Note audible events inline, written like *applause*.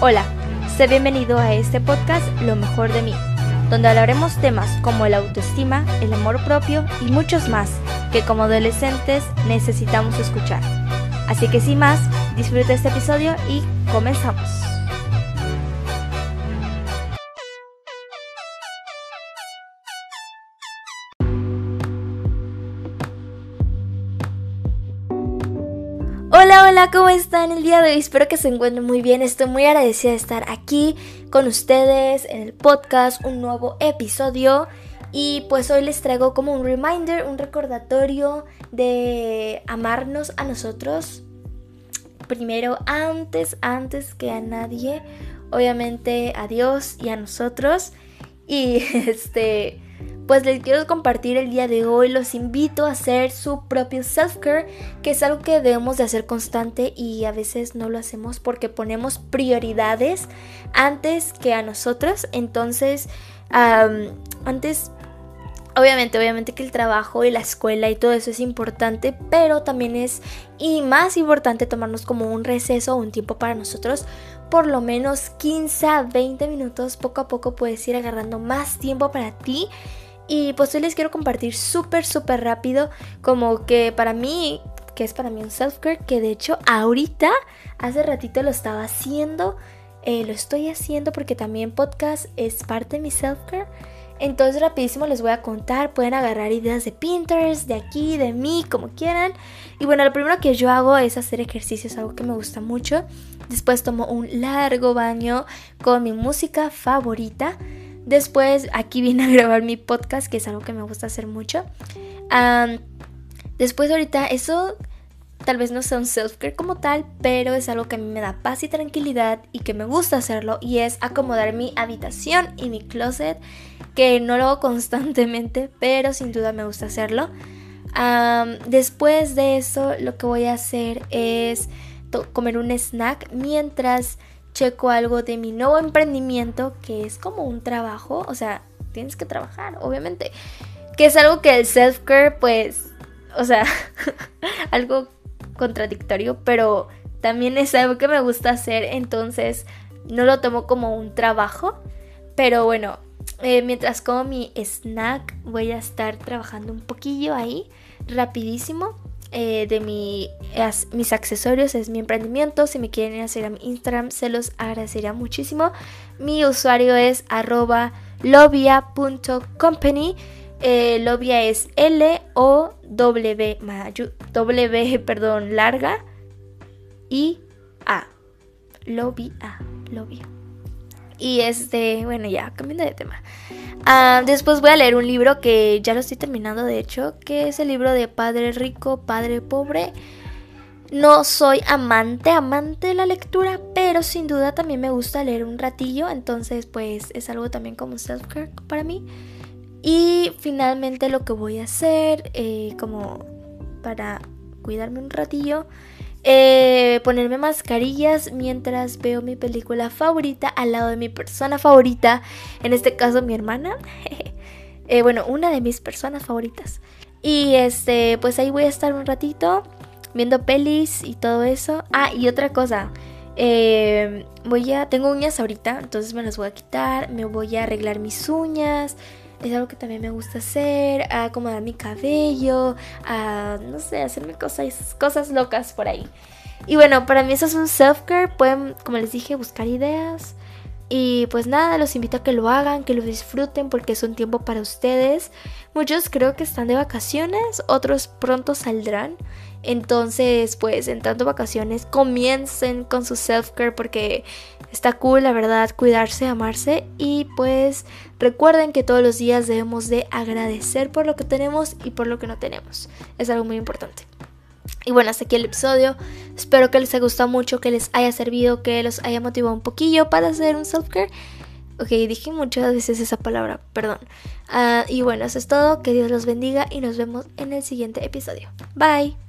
Hola, sé bienvenido a este podcast Lo mejor de mí, donde hablaremos temas como la autoestima, el amor propio y muchos más que como adolescentes necesitamos escuchar. Así que sin más, disfruta este episodio y comenzamos. Hola, hola, ¿cómo están el día de hoy? Espero que se encuentren muy bien. Estoy muy agradecida de estar aquí con ustedes en el podcast, un nuevo episodio. Y pues hoy les traigo como un reminder, un recordatorio de amarnos a nosotros. Primero, antes, antes que a nadie. Obviamente a Dios y a nosotros. Y *laughs* este pues les quiero compartir el día de hoy. Los invito a hacer su propio self-care, que es algo que debemos de hacer constante y a veces no lo hacemos porque ponemos prioridades antes que a nosotros. Entonces, antes Obviamente, obviamente que el trabajo y la escuela y todo eso es importante, pero también es y más importante tomarnos como un receso o un tiempo para nosotros, por lo menos 15 a 20 minutos, poco a poco puedes ir agarrando más tiempo para ti y pues hoy les quiero compartir súper, súper rápido como que para mí, que es para mí un self-care, que de hecho ahorita, hace ratito lo estaba haciendo, eh, lo estoy haciendo porque también podcast es parte de mi self-care. Entonces rapidísimo les voy a contar, pueden agarrar ideas de Pinterest, de aquí, de mí, como quieran. Y bueno, lo primero que yo hago es hacer ejercicios, algo que me gusta mucho. Después tomo un largo baño con mi música favorita. Después aquí vine a grabar mi podcast, que es algo que me gusta hacer mucho. después ahorita eso tal vez no sea un self-care como tal, pero es algo que a mí me da paz y tranquilidad y que me gusta hacerlo y es acomodar mi habitación y mi closet, que no lo hago *laughs* constantemente, pero sin duda me gusta hacerlo. después de eso lo que voy a hacer es comer un snack mientras checo algo de mi nuevo emprendimiento, que es como un trabajo, o sea, tienes que trabajar, obviamente. Que es algo que el self-care, pues, o sea, *laughs* algo contradictorio, pero también es algo que me gusta hacer, entonces no lo tomo como un trabajo. Pero bueno, eh, mientras como mi snack, voy a estar trabajando un poquillo ahí, rapidísimo. Eh, de mi, mis accesorios, es mi emprendimiento. Si me quieren ir a mi Instagram, se los agradecería muchísimo. Mi usuario es arroba lobia.company. Eh, lobia es L-O-W, W, *laughs* perdón, larga y A. Lobia, lobia. Y este, bueno, ya, cambiando de tema. Ah, después voy a leer un libro que ya lo estoy terminando, de hecho, que es el libro de Padre Rico, Padre Pobre. No soy amante, amante de la lectura, pero sin duda también me gusta leer un ratillo, entonces pues es algo también como self-care para mí. Y finalmente lo que voy a hacer, eh, como para cuidarme un ratillo, eh, ponerme mascarillas mientras veo mi película favorita al lado de mi persona favorita, en este caso mi hermana. *laughs* Eh, bueno, una de mis personas favoritas. Y este, pues ahí voy a estar un ratito viendo pelis y todo eso. Ah, y otra cosa. Eh, voy a. Tengo uñas ahorita, entonces me las voy a quitar. Me voy a arreglar mis uñas es algo que también me gusta hacer, acomodar mi cabello, a, no sé, hacerme cosas, cosas locas por ahí. Y bueno, para mí eso es un self-care, pueden, como les dije, buscar ideas. Y pues nada, los invito a que lo hagan, que lo disfruten porque es un tiempo para ustedes. Muchos creo que están de vacaciones, otros pronto saldrán. Entonces, pues entrando vacaciones, comiencen con su self-care porque está cool, la verdad, cuidarse, amarse. Y pues recuerden que todos los días debemos de agradecer por lo que tenemos y por lo que no tenemos. Es algo muy importante. Y bueno, hasta aquí el episodio. Espero que les haya gustado mucho, que les haya servido, que los haya motivado un poquillo para hacer un self-care. Ok, dije muchas veces esa palabra, perdón. Ah, y bueno, eso es todo. Que Dios los bendiga y nos vemos en el siguiente episodio. Bye.